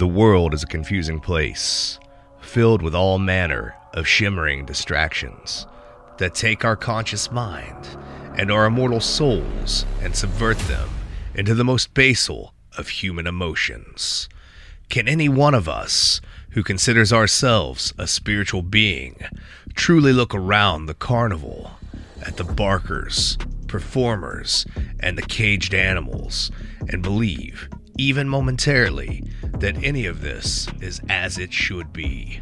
The world is a confusing place, filled with all manner of shimmering distractions that take our conscious mind and our immortal souls and subvert them into the most basal of human emotions. Can any one of us who considers ourselves a spiritual being truly look around the carnival at the barkers, performers, and the caged animals and believe, even momentarily, that any of this is as it should be?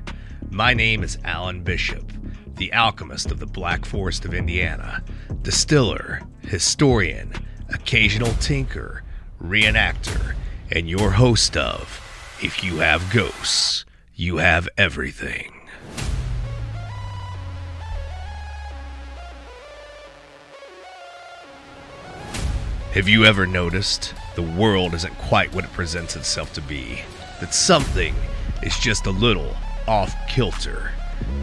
My name is Alan Bishop, the alchemist of the Black Forest of Indiana, distiller, historian, occasional tinker, reenactor, and your host of If You Have Ghosts, You Have Everything. Have you ever noticed the world isn't quite what it presents itself to be? That something is just a little off kilter,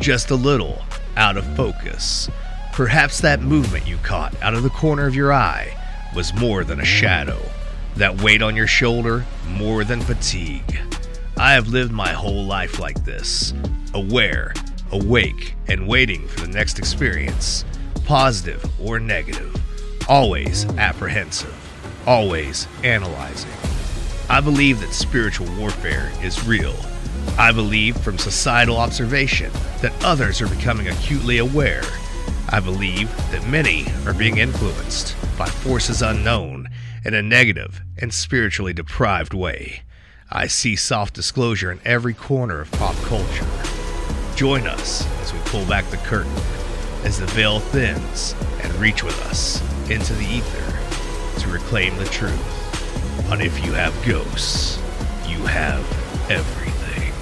just a little out of focus. Perhaps that movement you caught out of the corner of your eye was more than a shadow, that weight on your shoulder more than fatigue. I have lived my whole life like this, aware, awake, and waiting for the next experience, positive or negative, always apprehensive, always analyzing. I believe that spiritual warfare is real. I believe from societal observation that others are becoming acutely aware. I believe that many are being influenced by forces unknown in a negative and spiritually deprived way. I see soft disclosure in every corner of pop culture. Join us as we pull back the curtain, as the veil thins and reach with us into the ether to reclaim the truth. On If You Have Ghosts, you have everything.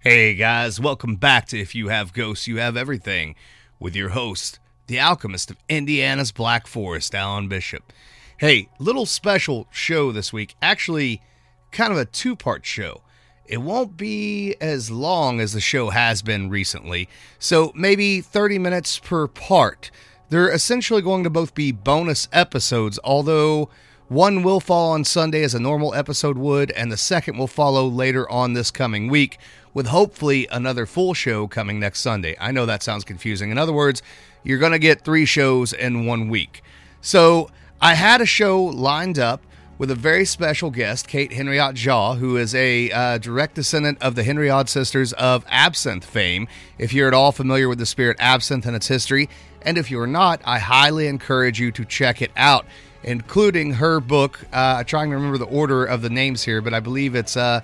Hey guys, welcome back to If You Have Ghosts, You Have Everything with your host, the alchemist of Indiana's Black Forest, Alan Bishop. Hey, little special show this week. Actually, kind of a two part show. It won't be as long as the show has been recently, so maybe 30 minutes per part. They're essentially going to both be bonus episodes, although one will fall on Sunday as a normal episode would, and the second will follow later on this coming week, with hopefully another full show coming next Sunday. I know that sounds confusing. In other words, you're going to get three shows in one week. So I had a show lined up with a very special guest, Kate Henriod Jaw, who is a uh, direct descendant of the Henriod sisters of absinthe fame. If you're at all familiar with the spirit absinthe and its history, and if you're not, I highly encourage you to check it out, including her book. Uh, trying to remember the order of the names here, but I believe it's uh,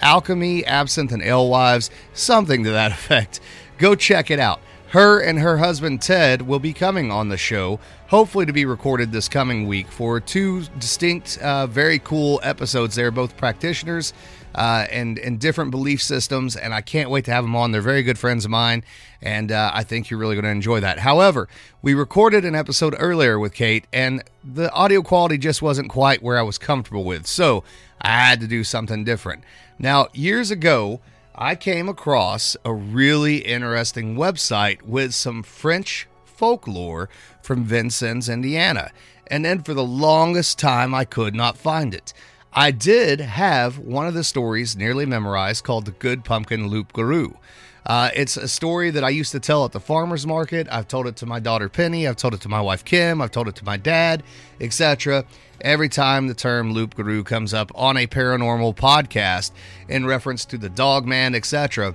Alchemy, Absinthe, and Alewives, something to that effect. Go check it out. Her and her husband Ted will be coming on the show, hopefully to be recorded this coming week for two distinct, uh, very cool episodes. They're both practitioners uh, and and different belief systems, and I can't wait to have them on. They're very good friends of mine, and uh, I think you're really going to enjoy that. However, we recorded an episode earlier with Kate, and the audio quality just wasn't quite where I was comfortable with, so I had to do something different. Now, years ago. I came across a really interesting website with some French folklore from Vincennes, Indiana. And then for the longest time, I could not find it. I did have one of the stories nearly memorized called The Good Pumpkin Loup Garou. Uh, it's a story that I used to tell at the farmer's market. I've told it to my daughter Penny. I've told it to my wife Kim. I've told it to my dad, etc. Every time the term Loup Garou comes up on a paranormal podcast in reference to the dog man, etc.,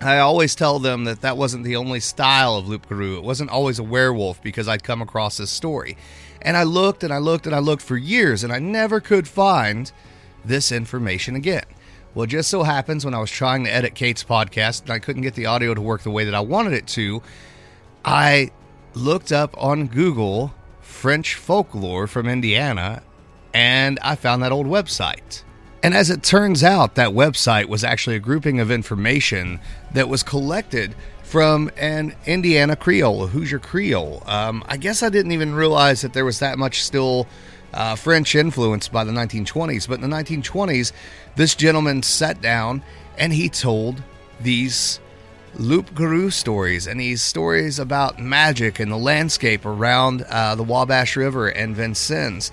I always tell them that that wasn't the only style of Loup Garou. It wasn't always a werewolf because I'd come across this story. And I looked and I looked and I looked for years and I never could find this information again. Well, it just so happens when I was trying to edit Kate's podcast and I couldn't get the audio to work the way that I wanted it to, I looked up on Google French folklore from Indiana and I found that old website. And as it turns out, that website was actually a grouping of information that was collected from an Indiana Creole, a Hoosier Creole. Um, I guess I didn't even realize that there was that much still uh, French influence by the 1920s. But in the 1920s, this gentleman sat down and he told these Loup Garou stories and these stories about magic and the landscape around uh, the Wabash River and Vincennes.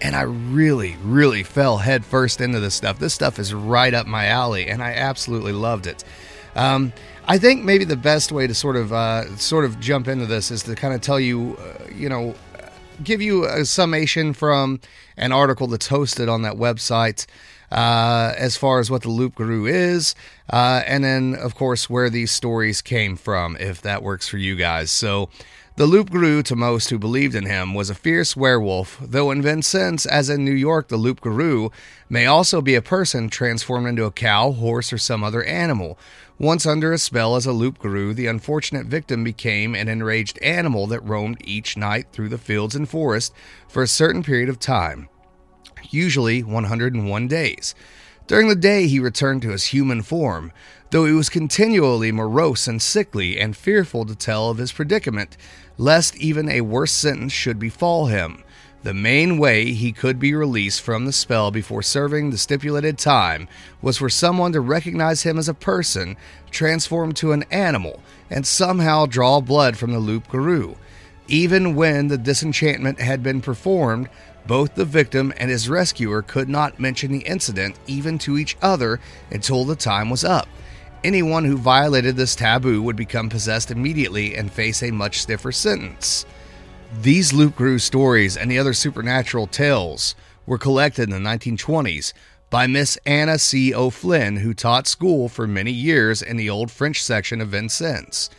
And I really, really fell headfirst into this stuff. This stuff is right up my alley, and I absolutely loved it. Um, I think maybe the best way to sort of uh, sort of jump into this is to kind of tell you, uh, you know, give you a summation from an article that's hosted on that website uh, as far as what the Loup Garou is, uh, and then, of course, where these stories came from, if that works for you guys. So, the Loup Garou, to most who believed in him, was a fierce werewolf, though in Vincennes, as in New York, the Loup Garou may also be a person transformed into a cow, horse, or some other animal. Once under a spell as a Loup Garou, the unfortunate victim became an enraged animal that roamed each night through the fields and forest for a certain period of time usually 101 days. During the day, he returned to his human form, though he was continually morose and sickly and fearful to tell of his predicament, lest even a worse sentence should befall him. The main way he could be released from the spell before serving the stipulated time was for someone to recognize him as a person transformed to an animal and somehow draw blood from the loup garou. Even when the disenchantment had been performed, both the victim and his rescuer could not mention the incident even to each other until the time was up. Anyone who violated this taboo would become possessed immediately and face a much stiffer sentence. These Loup Garou stories and the other supernatural tales were collected in the 1920s by Miss Anna C. O'Flynn, who taught school for many years in the old French section of Vincennes.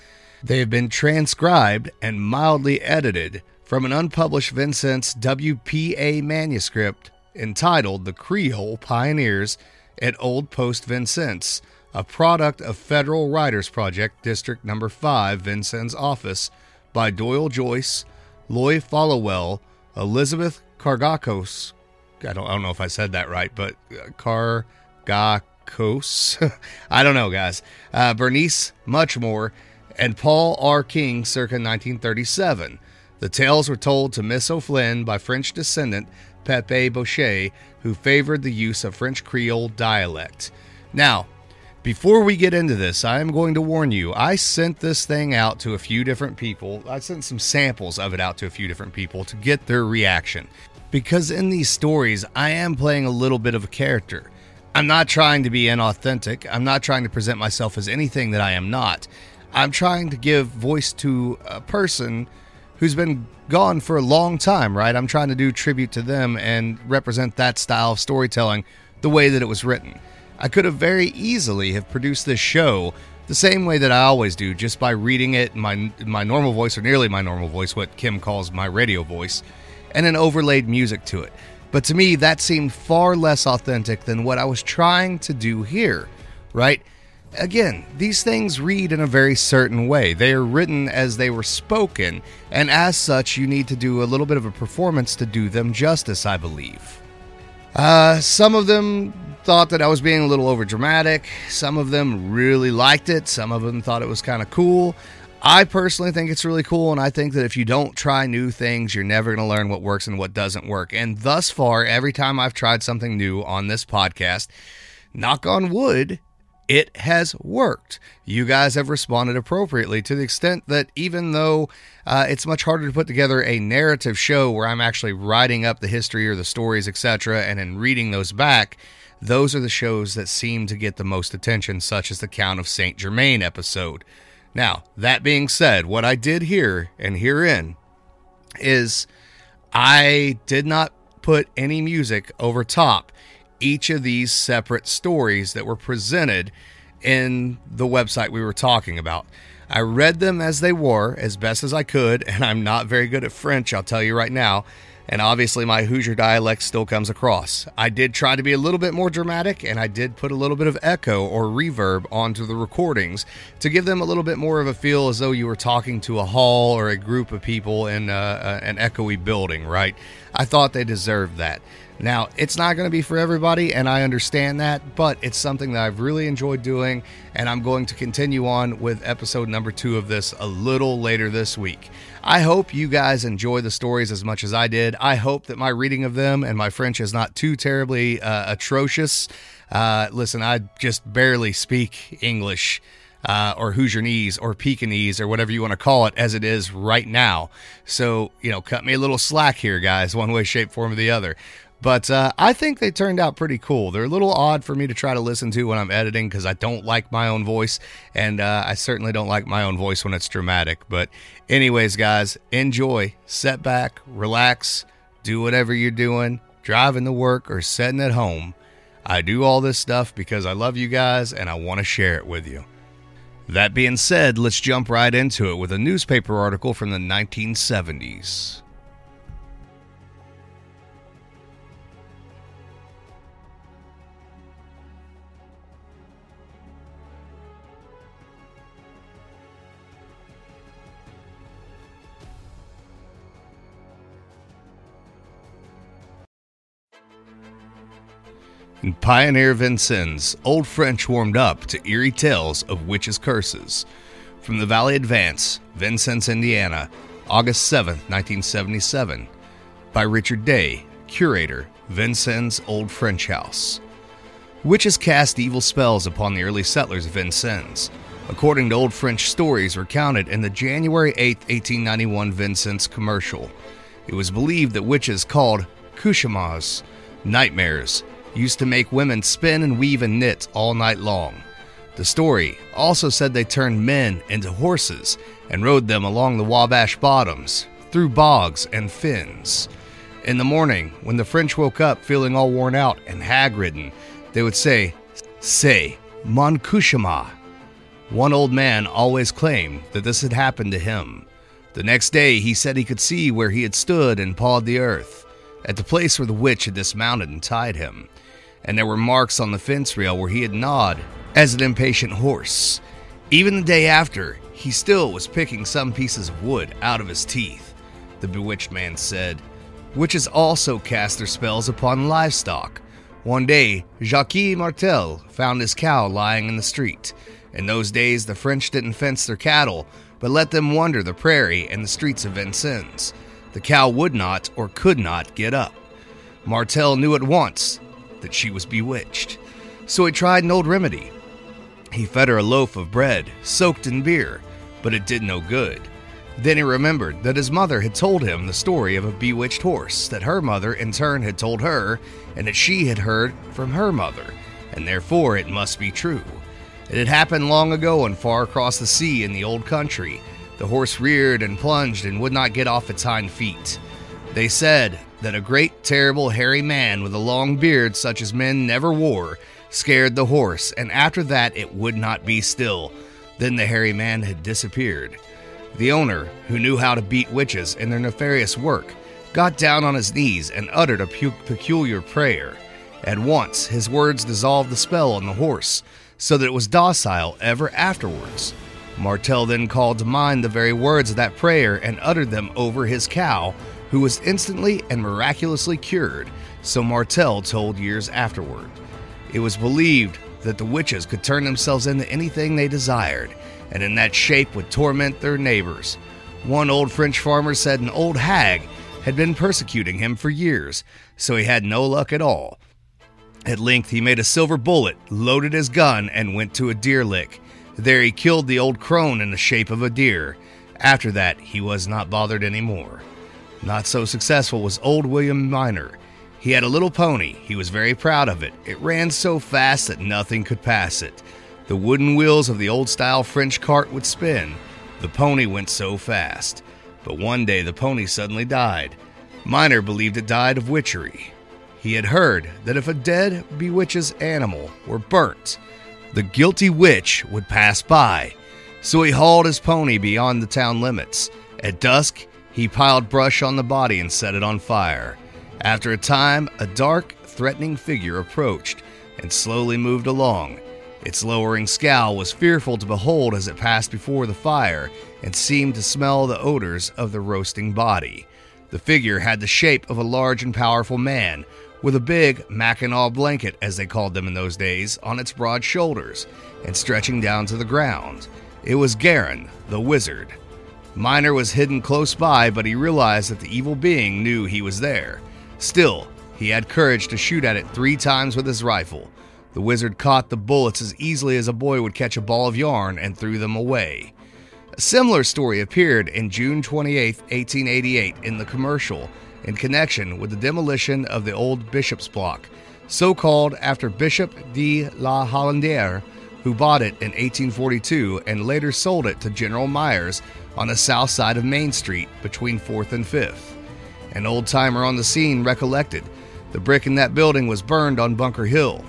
They have been transcribed and mildly edited from an unpublished Vincennes WPA manuscript entitled The Creole Pioneers at Old Post Vincennes, a product of Federal Writers Project, District Number 5, Vincennes office, by Doyle Joyce, Loy Followell, Elizabeth Kargakos. I don't, I don't know if I said that right, but uh, Kargakos. I don't know, guys. Uh, Bernice Muchmore and Paul R. King, circa 1937. The tales were told to Miss O'Flynn by French descendant Pepe Boucher, who favored the use of French Creole dialect. Now, before we get into this, I am going to warn you. I sent this thing out to a few different people. I sent some samples of it out to a few different people to get their reaction. Because in these stories, I am playing a little bit of a character. I'm not trying to be inauthentic. I'm not trying to present myself as anything that I am not. I'm trying to give voice to a person who's been gone for a long time, right? I'm trying to do tribute to them and represent that style of storytelling the way that it was written. I could have very easily have produced this show the same way that I always do, just by reading it in my my normal voice or nearly my normal voice, what Kim calls my radio voice, and then overlaid music to it. But to me, that seemed far less authentic than what I was trying to do here, right? Again, these things read in a very certain way. They are written as they were spoken, and as such, you need to do a little bit of a performance to do them justice, I believe. Uh, some of them thought that I was being a little over dramatic. Some of them really liked it. Some of them thought it was kind of cool. I personally think it's really cool, and I think that if you don't try new things, you're never going to learn what works and what doesn't work. And thus far, every time I've tried something new on this podcast, knock on wood, it has worked. You guys have responded appropriately to the extent that even though uh, it's much harder to put together a narrative show where I'm actually writing up the history or the stories, etc., and then reading those back, those are the shows that seem to get the most attention, such as the Count of Saint Germain episode. Now, that being said, what I did here and herein is I did not put any music over top each of these separate stories that were presented in the website we were talking about. I read them as they were, as best as I could, and I'm not very good at French, I'll tell you right now. And obviously, my Hoosier dialect still comes across. I did try to be a little bit more dramatic, and I did put a little bit of echo or reverb onto the recordings to give them a little bit more of a feel as though you were talking to a hall or a group of people in uh, uh an echoey building, right? I thought they deserved that. Now, it's not going to be for everybody, and I understand that, but it's something that I've really enjoyed doing, and I'm going to continue on with episode number two of this a little later this week. I hope you guys enjoy the stories as much as I did. I hope that my reading of them and my French is not too terribly uh, atrocious. Uh, listen, I just barely speak English. uh, or Hoosier knees or Pekingese or whatever you want to call it as it is right now. So, you know, cut me a little slack here, guys, one way, shape, form, or the other. But uh, I think they turned out pretty cool. They're a little odd for me to try to listen to when I'm editing because I don't like my own voice. And uh, I certainly don't like my own voice when it's dramatic. But, anyways, guys, enjoy, set back, relax, do whatever you're doing, driving to work or sitting at home. I do all this stuff because I love you guys and I want to share it with you. That being said, let's jump right into it with a newspaper article from the 1970s. In Pioneer Vincennes, Old French warmed up to eerie tales of witches' curses. From the Valley Advance, Vincennes, Indiana, August 7, 1977, by Richard Day, curator, Vincennes Old French House. Witches cast evil spells upon the early settlers of Vincennes, according to Old French stories recounted in the January 8, 1891 Vincennes commercial. It was believed that witches called cauchemars, nightmares, used to make women spin and weave and knit all night long. The story also said they turned men into horses and rode them along the Wabash bottoms, through bogs and fens. In the morning, when the French woke up feeling all worn out and hag ridden, they would say, Say, Mon Cauchemar. One old man always claimed that this had happened to him. The next day, he said he could see where he had stood and pawed the earth, at the place where the witch had dismounted and tied him and there were marks on the fence rail where he had gnawed as an impatient horse. Even the day after, he still was picking some pieces of wood out of his teeth, the bewitched man said. Witches also cast their spells upon livestock. One day, Jacques Martel found his cow lying in the street. In those days, the French didn't fence their cattle, but let them wander the prairie and the streets of Vincennes. The cow would not or could not get up. Martel knew at once that she was bewitched. So he tried an old remedy. He fed her a loaf of bread, soaked in beer, but it did no good. Then he remembered that his mother had told him the story of a bewitched horse that her mother in turn had told her, and that she had heard from her mother, and therefore it must be true. It had happened long ago and far across the sea in the old country. The horse reared and plunged and would not get off its hind feet. They said that a great, terrible, hairy man with a long beard, such as men never wore, scared the horse, and after that it would not be still. Then the hairy man had disappeared. The owner, who knew how to beat witches in their nefarious work, got down on his knees and uttered a pu- peculiar prayer. At once, his words dissolved the spell on the horse, so that it was docile ever afterwards. Martel then called to mind the very words of that prayer and uttered them over his cow, who was instantly and miraculously cured, so Martel told years afterward. It was believed that the witches could turn themselves into anything they desired, and in that shape would torment their neighbors. One old French farmer said an old hag had been persecuting him for years, so he had no luck at all. At length, he made a silver bullet, loaded his gun, and went to a deer lick. There, he killed the old crone in the shape of a deer. After that, he was not bothered any more. Not so successful was old William Miner. He had a little pony. He was very proud of it. It ran so fast that nothing could pass it. The wooden wheels of the old style French cart would spin. The pony went so fast. But one day the pony suddenly died. Miner believed it died of witchery. He had heard that if a dead bewitches animal were burnt, the guilty witch would pass by. So he hauled his pony beyond the town limits. At dusk, he piled brush on the body and set it on fire. After a time, a dark, threatening figure approached and slowly moved along. Its lowering scowl was fearful to behold as it passed before the fire and seemed to smell the odors of the roasting body. The figure had the shape of a large and powerful man, with a big Mackinaw blanket, as they called them in those days, on its broad shoulders and stretching down to the ground. It was Garin, the wizard. Miner was hidden close by, but he realized that the evil being knew he was there. Still, he had courage to shoot at it three times with his rifle. The wizard caught the bullets as easily as a boy would catch a ball of yarn and threw them away. A similar story appeared in June 28, 1888, in the commercial in connection with the demolition of the old Bishop's Block, so called after Bishop de la Hailandière, who bought it in 1842 and later sold it to General Myers on the south side of Main Street between 4th and 5th. An old timer on the scene recollected the brick in that building was burned on Bunker Hill,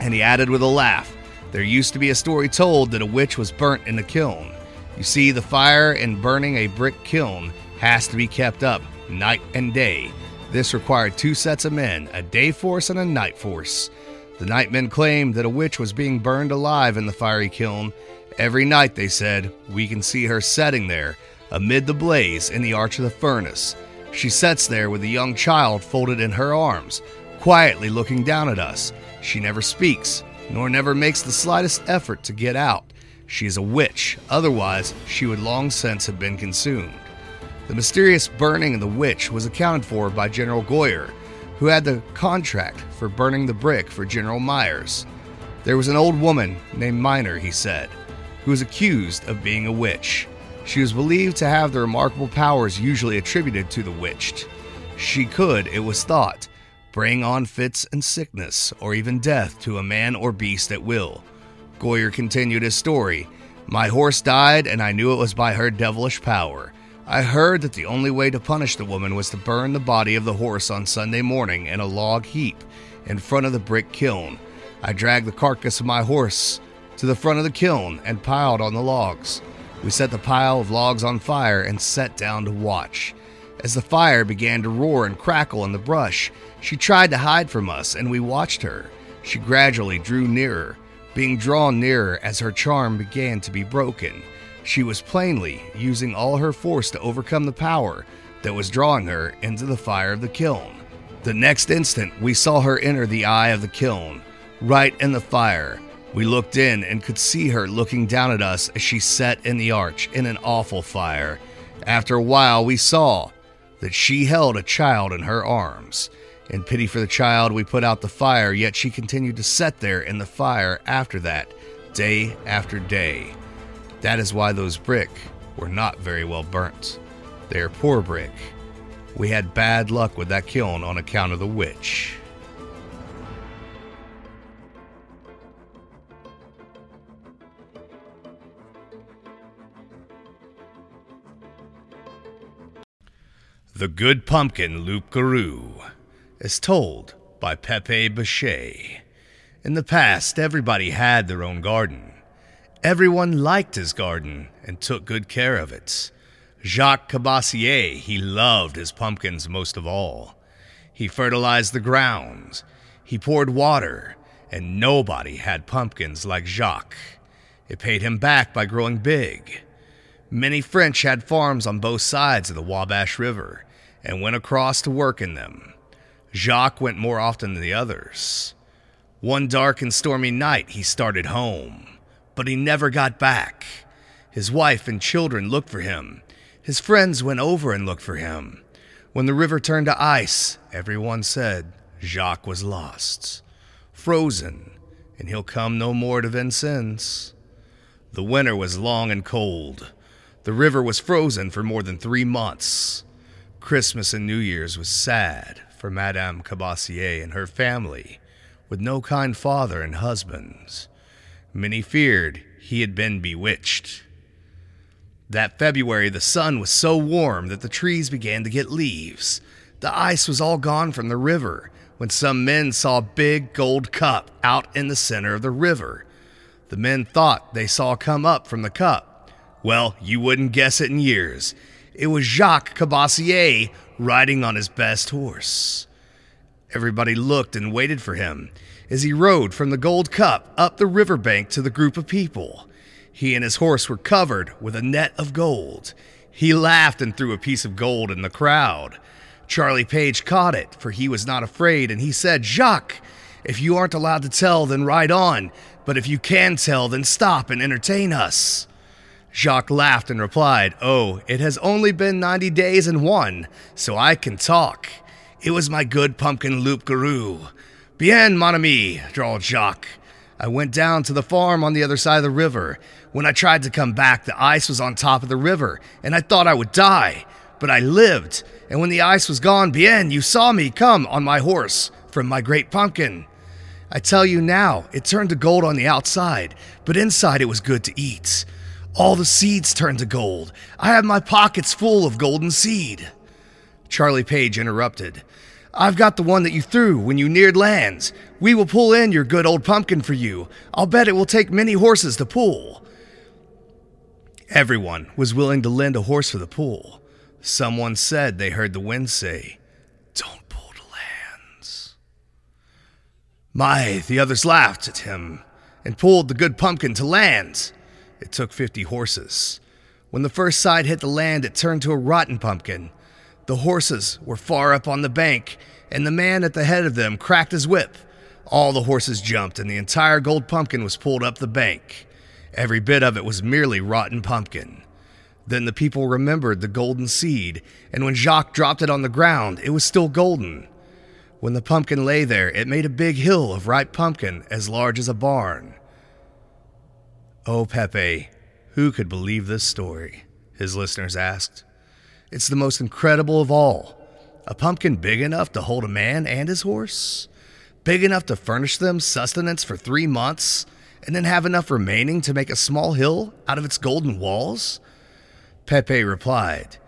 and he added with a laugh, There used to be a story told that a witch was burnt in a kiln. You see, the fire in burning a brick kiln has to be kept up night and day. This required two sets of men, a day force and a night force. The nightmen claimed that a witch was being burned alive in the fiery kiln. Every night, they said, we can see her setting there, amid the blaze in the arch of the furnace. She sits there with a young child folded in her arms, quietly looking down at us. She never speaks, nor never makes the slightest effort to get out. She is a witch, otherwise, she would long since have been consumed. The mysterious burning of the witch was accounted for by General Goyer, who had the contract for burning the brick for General Myers. There was an old woman named Miner, he said, who was accused of being a witch. She was believed to have the remarkable powers usually attributed to the witched. She could, it was thought, bring on fits and sickness, or even death to a man or beast at will. Goyer continued his story. My horse died, and I knew it was by her devilish power. I heard that the only way to punish the woman was to burn the body of the horse on Sunday morning in a log heap in front of the brick kiln. I dragged the carcass of my horse to the front of the kiln and piled on the logs. We set the pile of logs on fire and sat down to watch. As the fire began to roar and crackle in the brush, she tried to hide from us, and we watched her. She gradually drew nearer being drawn nearer as her charm began to be broken. She was plainly using all her force to overcome the power that was drawing her into the fire of the kiln. The next instant, we saw her enter the eye of the kiln, right in the fire. We looked in and could see her looking down at us as she sat in the arch in an awful fire. After a while, we saw that she held a child in her arms. In pity for the child, we put out the fire, yet she continued to set there in the fire after that, day after day. That is why those brick were not very well burnt. They are poor brick. We had bad luck with that kiln on account of the witch. The Good Pumpkin Loup Garou as told by Pepe Boucher. In the past, everybody had their own garden. Everyone liked his garden and took good care of it. Jacques Cabassier, he loved his pumpkins most of all. He fertilized the grounds, he poured water, and nobody had pumpkins like Jacques. It paid him back by growing big. Many French had farms on both sides of the Wabash River and went across to work in them. Jacques went more often than the others. One dark and stormy night, he started home, but he never got back. His wife and children looked for him. His friends went over and looked for him. When the river turned to ice, everyone said Jacques was lost, frozen, and he'll come no more to Vincennes. The winter was long and cold. The river was frozen for more than three months. Christmas and New Year's was sad for Madame Cabassier and her family, with no kind father and husbands. Many feared he had been bewitched. That February, the sun was so warm that the trees began to get leaves. The ice was all gone from the river when some men saw a big gold cup out in the center of the river. The men thought they saw come up from the cup. Well, you wouldn't guess it in years. It was Jacques Cabassier riding on his best horse. Everybody looked and waited for him as he rode from the Gold Cup up the riverbank to the group of people. He and his horse were covered with a net of gold. He laughed and threw a piece of gold in the crowd. Charlie Page caught it, for he was not afraid, and he said, Jacques, if you aren't allowed to tell, then ride on, but if you can tell, then stop and entertain us. Jacques laughed and replied, Oh, it has only been 90 days and one, so I can talk. It was my good pumpkin loup garou. Bien, mon ami, drawled Jacques. I went down to the farm on the other side of the river. When I tried to come back, the ice was on top of the river, and I thought I would die. But I lived, and when the ice was gone, bien, you saw me come on my horse from my great pumpkin. I tell you now, it turned to gold on the outside, but inside it was good to eat. All the seeds turned to gold. I have my pockets full of golden seed. Charlie Page interrupted. I've got the one that you threw when you neared lands. We will pull in your good old pumpkin for you. I'll bet it will take many horses to pull. Everyone was willing to lend a horse for the pull. Someone said they heard the wind say, Don't pull to lands. My, the others laughed at him and pulled the good pumpkin to land. It took 50 horses. When the first side hit the land, it turned to a rotten pumpkin. The horses were far up on the bank, and the man at the head of them cracked his whip. All the horses jumped, and the entire gold pumpkin was pulled up the bank. Every bit of it was merely rotten pumpkin. Then the people remembered the golden seed, and when Jacques dropped it on the ground, it was still golden. When the pumpkin lay there, it made a big hill of ripe pumpkin as large as a barn. Oh, Pepe, who could believe this story? His listeners asked. It's the most incredible of all. A pumpkin big enough to hold a man and his horse? Big enough to furnish them sustenance for three months, and then have enough remaining to make a small hill out of its golden walls? Pepe replied,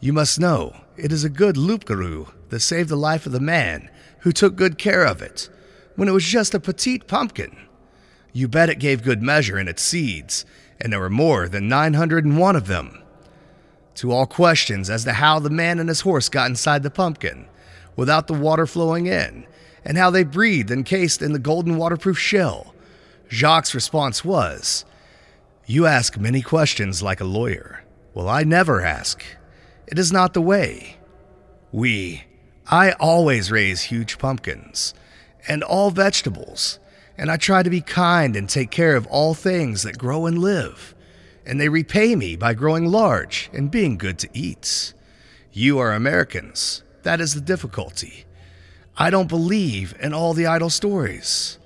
You must know, it is a good loup-garou that saved the life of the man who took good care of it, when it was just a petite pumpkin. You bet it gave good measure in its seeds, and there were more than 901 of them to all questions as to how the man and his horse got inside the pumpkin without the water flowing in, and how they breathed encased in the golden waterproof shell. Jacques' response was, You ask many questions like a lawyer. Well, I never ask. It is not the way. We, I always raise huge pumpkins and all vegetables, and I try to be kind and take care of all things that grow and live and they repay me by growing large and being good to eat. You are Americans. That is the difficulty. I don't believe in all the idle stories.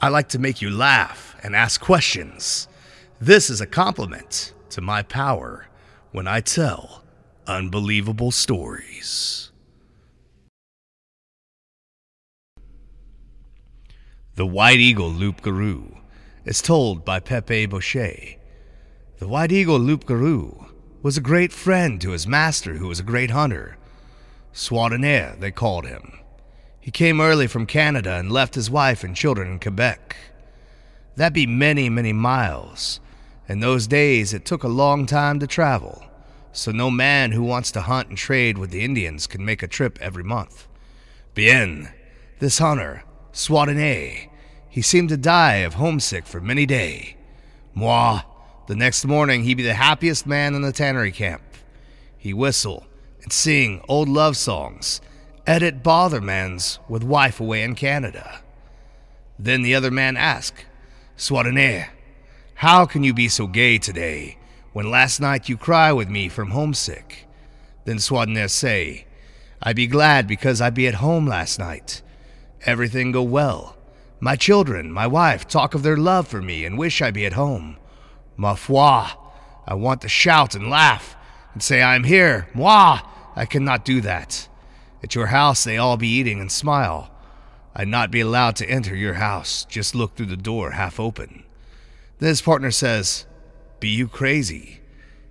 I like to make you laugh and ask questions. This is a compliment to my power when I tell unbelievable stories. The White Eagle Loup Garou is told by Pepe Boucher the white eagle Loup Garou was a great friend to his master, who was a great hunter. Swaudenaire, they called him. He came early from Canada and left his wife and children in Quebec. That be many, many miles. In those days, it took a long time to travel, so no man who wants to hunt and trade with the Indians can make a trip every month. Bien, this hunter, Swaudenaire, he seemed to die of homesick for many day. Moi, the next morning, he be the happiest man in the tannery camp. He whistle and sing old love songs, edit bothermans with wife away in Canada. Then the other man ask, Swaudenaire, how can you be so gay today, when last night you cry with me from homesick? Then Swaudenaire say, I be glad because I be at home last night. Everything go well. My children, my wife talk of their love for me and wish I be at home. Ma foi, I want to shout and laugh and say I am here. Moi, I cannot do that. At your house they all be eating and smile. I'd not be allowed to enter your house, just look through the door half open. Then his partner says, Be you crazy?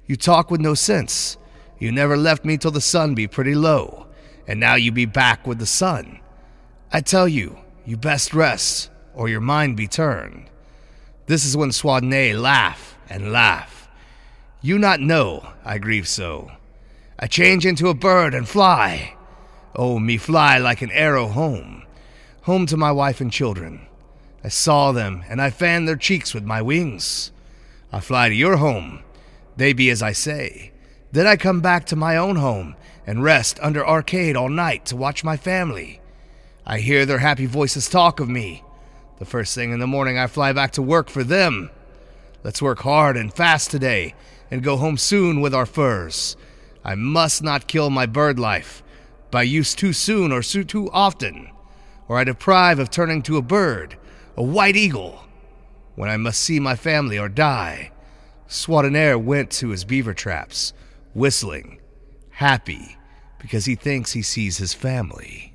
You talk with no sense. You never left me till the sun be pretty low, and now you be back with the sun. I tell you, you best rest, or your mind be turned. This is when Swaudenaire laugh and laugh. You not know I grieve so. I change into a bird and fly. Oh, me fly like an arrow home, home to my wife and children. I saw them, and I fan their cheeks with my wings. I fly to your home. They be as I say. Then I come back to my own home and rest under arcade all night to watch my family. I hear their happy voices talk of me. The first thing in the morning, I fly back to work for them. Let's work hard and fast today and go home soon with our furs. I must not kill my bird life by use too soon or too often. or I deprive of turning to a bird, a white eagle, when I must see my family or die. Swadenaire went to his beaver traps, whistling, happy, because he thinks he sees his family.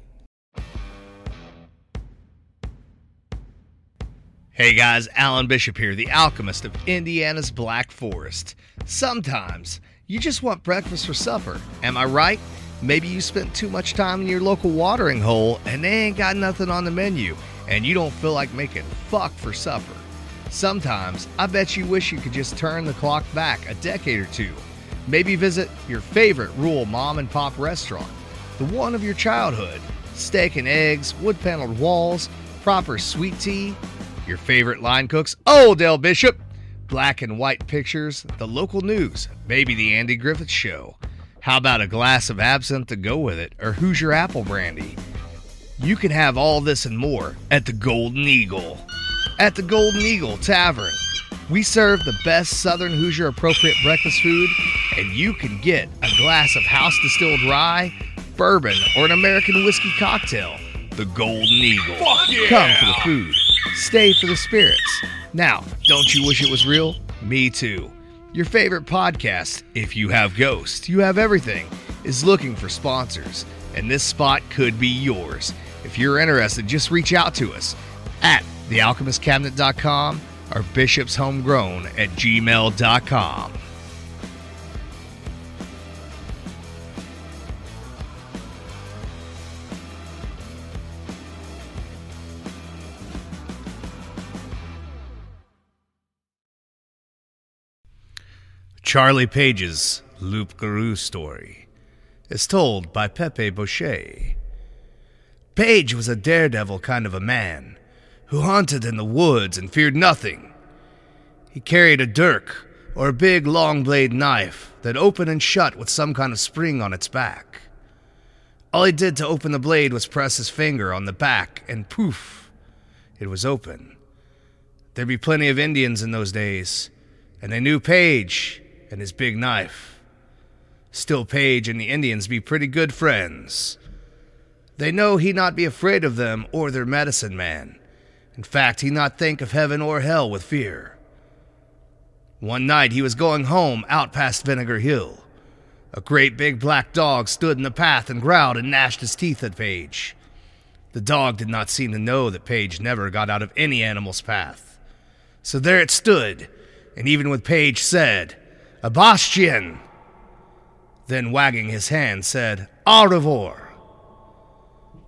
Hey guys, Alan Bishop here, the alchemist of Indiana's Black Forest. Sometimes you just want breakfast for supper, am I right? Maybe you spent too much time in your local watering hole and they ain't got nothing on the menu, and you don't feel like making fuck for supper. Sometimes I bet you wish you could just turn the clock back a decade or two. Maybe visit your favorite rural mom and pop restaurant, the one of your childhood. Steak and eggs, wood paneled walls, proper sweet tea, your favorite line cooks, oh, Dale Bishop, black and white pictures, the local news, maybe the Andy Griffith Show. How about a glass of absinthe to go with it, or Hoosier apple brandy? You can have all this and more at the Golden Eagle. At the Golden Eagle Tavern, we serve the best Southern Hoosier appropriate breakfast food, and you can get a glass of house distilled rye, bourbon, or an American whiskey cocktail. The Golden Eagle. yeah! Come for the food, stay for the spirits. Now, don't you wish it was real? Me too. Your favorite podcast, If You Have Ghost, You Have Everything, is looking for sponsors, and this spot could be yours. If you're interested, just reach out to us at thealchemistcabinet.com or bishopshomegrown at gmail.com. Charlie Page's Loup Garou story is told by Pepe Boucher. Page was a daredevil kind of a man who hunted in the woods and feared nothing. He carried a dirk, or a big long blade knife that opened and shut with some kind of spring on its back. All he did to open the blade was press his finger on the back, and poof, it was open. There'd be plenty of Indians in those days, and they knew Page and his big knife. Still, Page and the Indians be pretty good friends. They know he not be afraid of them or their medicine man. In fact, he not think of heaven or hell with fear. One night he was going home out past Vinegar Hill. A great big black dog stood in the path and growled and gnashed his teeth at Page. The dog did not seem to know that Page never got out of any animal's path. So there it stood, and even with Page said, A Bastian! Then wagging his hand said, Au revoir!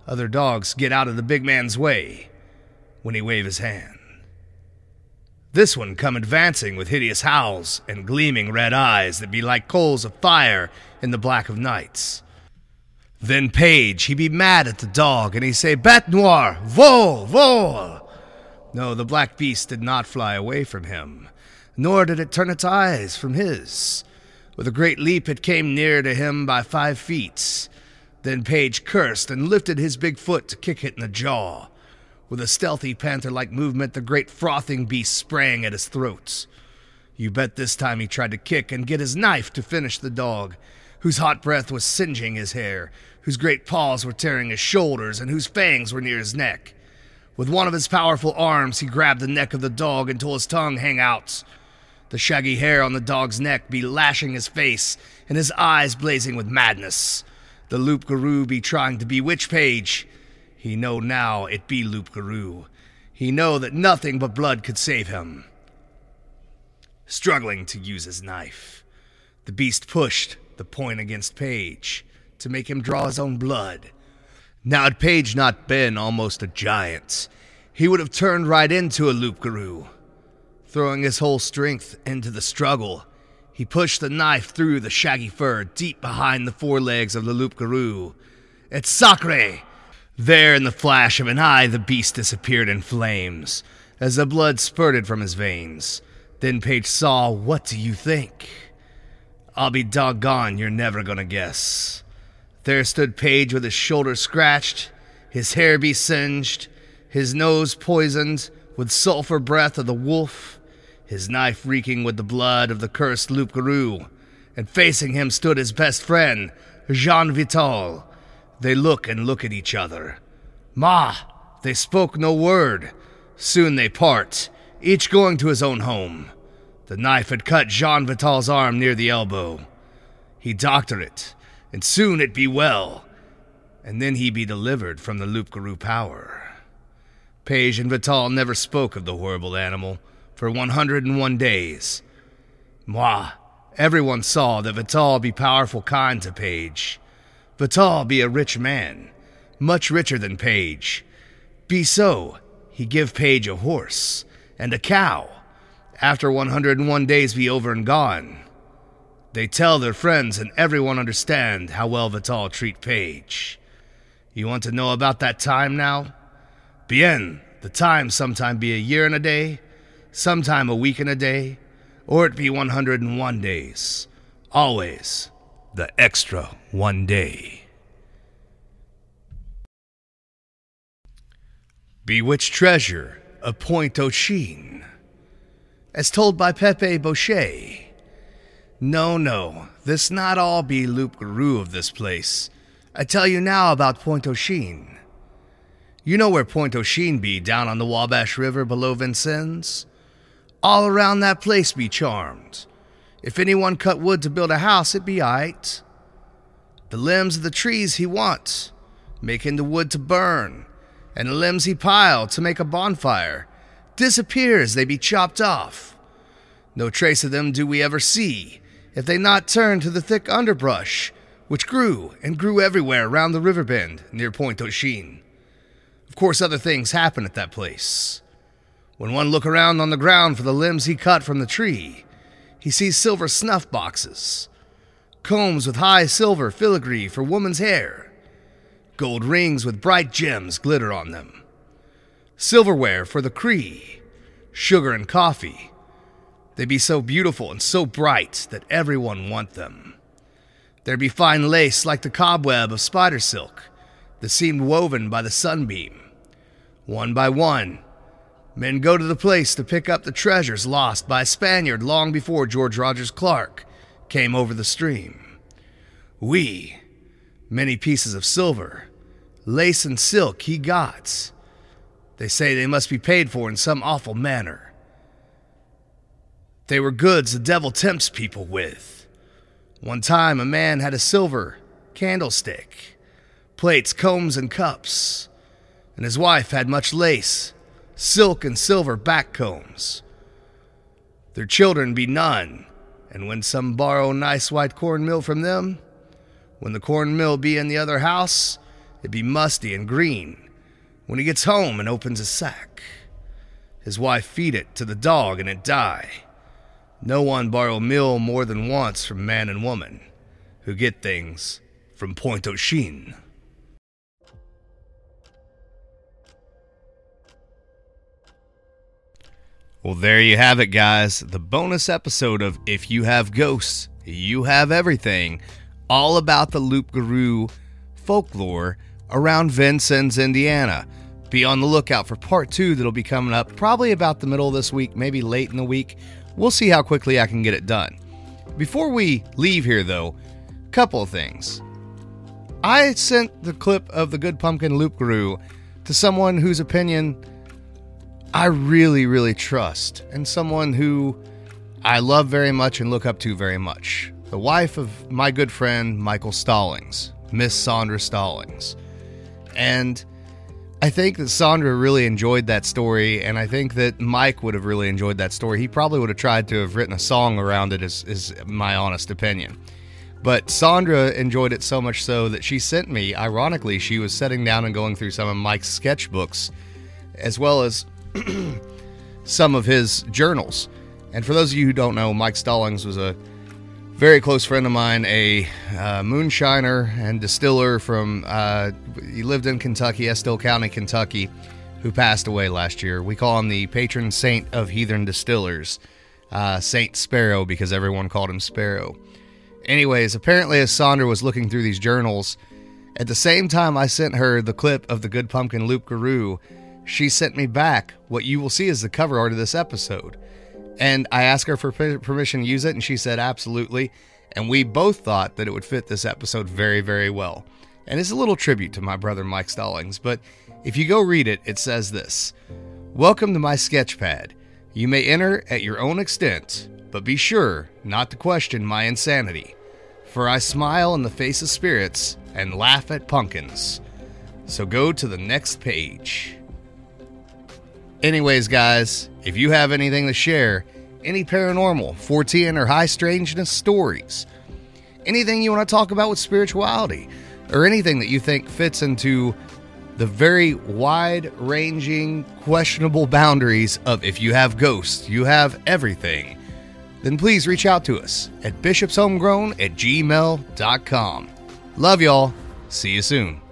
Other dogs get out of the big man's way when he wave his hand. This one come advancing with hideous howls and gleaming red eyes that be like coals of fire in the black of nights. Then Page, he be mad at the dog, and he say, Bête noire, vol, vol! No, the black beast did not fly away from him, nor did it turn its eyes from his. With a great leap, it came near to him by five feet. Then Page cursed and lifted his big foot to kick it in the jaw. With a stealthy panther like movement, the great frothing beast sprang at his throat. You bet this time he tried to kick and get his knife to finish the dog, whose hot breath was singeing his hair, whose great paws were tearing his shoulders, and whose fangs were near his neck. With one of his powerful arms, he grabbed the neck of the dog until his tongue hung out. The shaggy hair on the dog's neck be lashing his face, and his eyes blazing with madness. The loup garou be trying to bewitch Page. He know now it be loup garou. He know that nothing but blood could save him. Struggling to use his knife, the beast pushed the point against Page to make him draw his own blood. Now, had Page not been almost a giant, he would have turned right into a loup garou. Throwing his whole strength into the struggle, he pushed the knife through the shaggy fur deep behind the forelegs of the garou. It's sacre! There, in the flash of an eye, the beast disappeared in flames as the blood spurted from his veins. Then Page saw, What do you think? I'll be doggone, you're never gonna guess. There stood Page with his shoulder scratched, his hair be singed, his nose poisoned with sulfur breath of the wolf, his knife reeking with the blood of the cursed loup garou, and facing him stood his best friend, Jean Vital. They look and look at each other. Ma, They spoke no word. Soon they part, each going to his own home. The knife had cut Jean Vital's arm near the elbow. He doctored it, and soon it be well, and then he be delivered from the Loup Garou power. Page and Vital never spoke of the horrible animal for 101 days. Moi, everyone saw that Vital be powerful kind to Page. Vital be a rich man, much richer than Page. Be so, he give Page a horse and a cow after 101 days be over and gone. They tell their friends and everyone understand how well Vital treat Page. You want to know about that time now? Bien, the time sometime be a year and a day, sometime a week and a day, or it be 101 days. Always the extra one day. Bewitched Treasure of aux Chines. As told by Pepe Boucher. No, no, this not all be loup garou of this place. I tell you now about aux Chines. You know where aux Chines be down on the Wabash River below Vincennes? All around that place be charmed. If anyone cut wood to build a house, it be aight. The limbs of the trees he wants, making the wood to burn, and the limbs he piled to make a bonfire, disappear as they be chopped off. No trace of them do we ever see, if they not turn to the thick underbrush, which grew and grew everywhere round the river bend near Point Chines. Of course, other things happen at that place. When one look around on the ground for the limbs he cut from the tree, he sees silver snuff boxes, combs with high silver filigree for woman's hair, gold rings with bright gems glitter on them, silverware for the Cree, sugar and coffee. They be so beautiful and so bright that everyone want them. There be fine lace like the cobweb of spider silk that seemed woven by the sunbeam. One by one, men go to the place to pick up the treasures lost by a Spaniard long before George Rogers Clark came over the stream. We, many pieces of silver, lace and silk he got. They say they must be paid for in some awful manner. They were goods the devil tempts people with. One time a man had a silver candlestick, plates, combs, and cups and his wife had much lace, silk, and silver back combs. Their children be none, and when some borrow nice white corn meal from them, when the corn mill be in the other house, it be musty and green. When he gets home and opens a sack, his wife feed it to the dog and it die. No one borrow meal more than once from man and woman, who get things from Pointe aux Well, there you have it, guys. The bonus episode of If You Have Ghosts, You Have Everything, all about the Loup Garou folklore around Vincennes, Indiana. Be on the lookout for part two that'll be coming up probably about the middle of this week, maybe late in the week. We'll see how quickly I can get it done. Before we leave here, though, couple of things. I sent the clip of the Good Pumpkin Loup Garou to someone whose opinion I really, really trust, and someone who I love very much and look up to very much. The wife of my good friend Michael Stallings, Miss Sondra Stallings. And I think that Sondra really enjoyed that story, and I think that Mike would have really enjoyed that story. He probably would have tried to have written a song around it, is, is my honest opinion. But Sondra enjoyed it so much so that she sent me, ironically, she was sitting down and going through some of Mike's sketchbooks, as well as some of his journals. And for those of you who don't know, Mike Stallings was a very close friend of mine, a uh, moonshiner and distiller from, uh, he lived in Kentucky, Estill County, Kentucky, who passed away last year. We call him the patron saint of heathen distillers, uh, Saint Sparrow, because everyone called him Sparrow. Anyways, apparently, as Sondra was looking through these journals, at the same time I sent her the clip of the Good Pumpkin Loup Garou, she sent me back what you will see as the cover art of this episode. And I asked her for permission to use it, and she said absolutely. And we both thought that it would fit this episode very, very well. And it's a little tribute to my brother Mike Stallings, but If you go read it, it says this Welcome to my sketchpad. You may enter at your own extent, but be sure not to question my insanity, for I smile in the face of spirits and laugh at pumpkins. So go to the next page. Anyways, guys, if you have anything to share, any paranormal, 14 or high strangeness stories, anything you want to talk about with spirituality, or anything that you think fits into the very wide ranging, questionable boundaries of if you have ghosts, you have everything, then please reach out to us at bishopshomegrown at gmail.com. Love y'all. See you soon.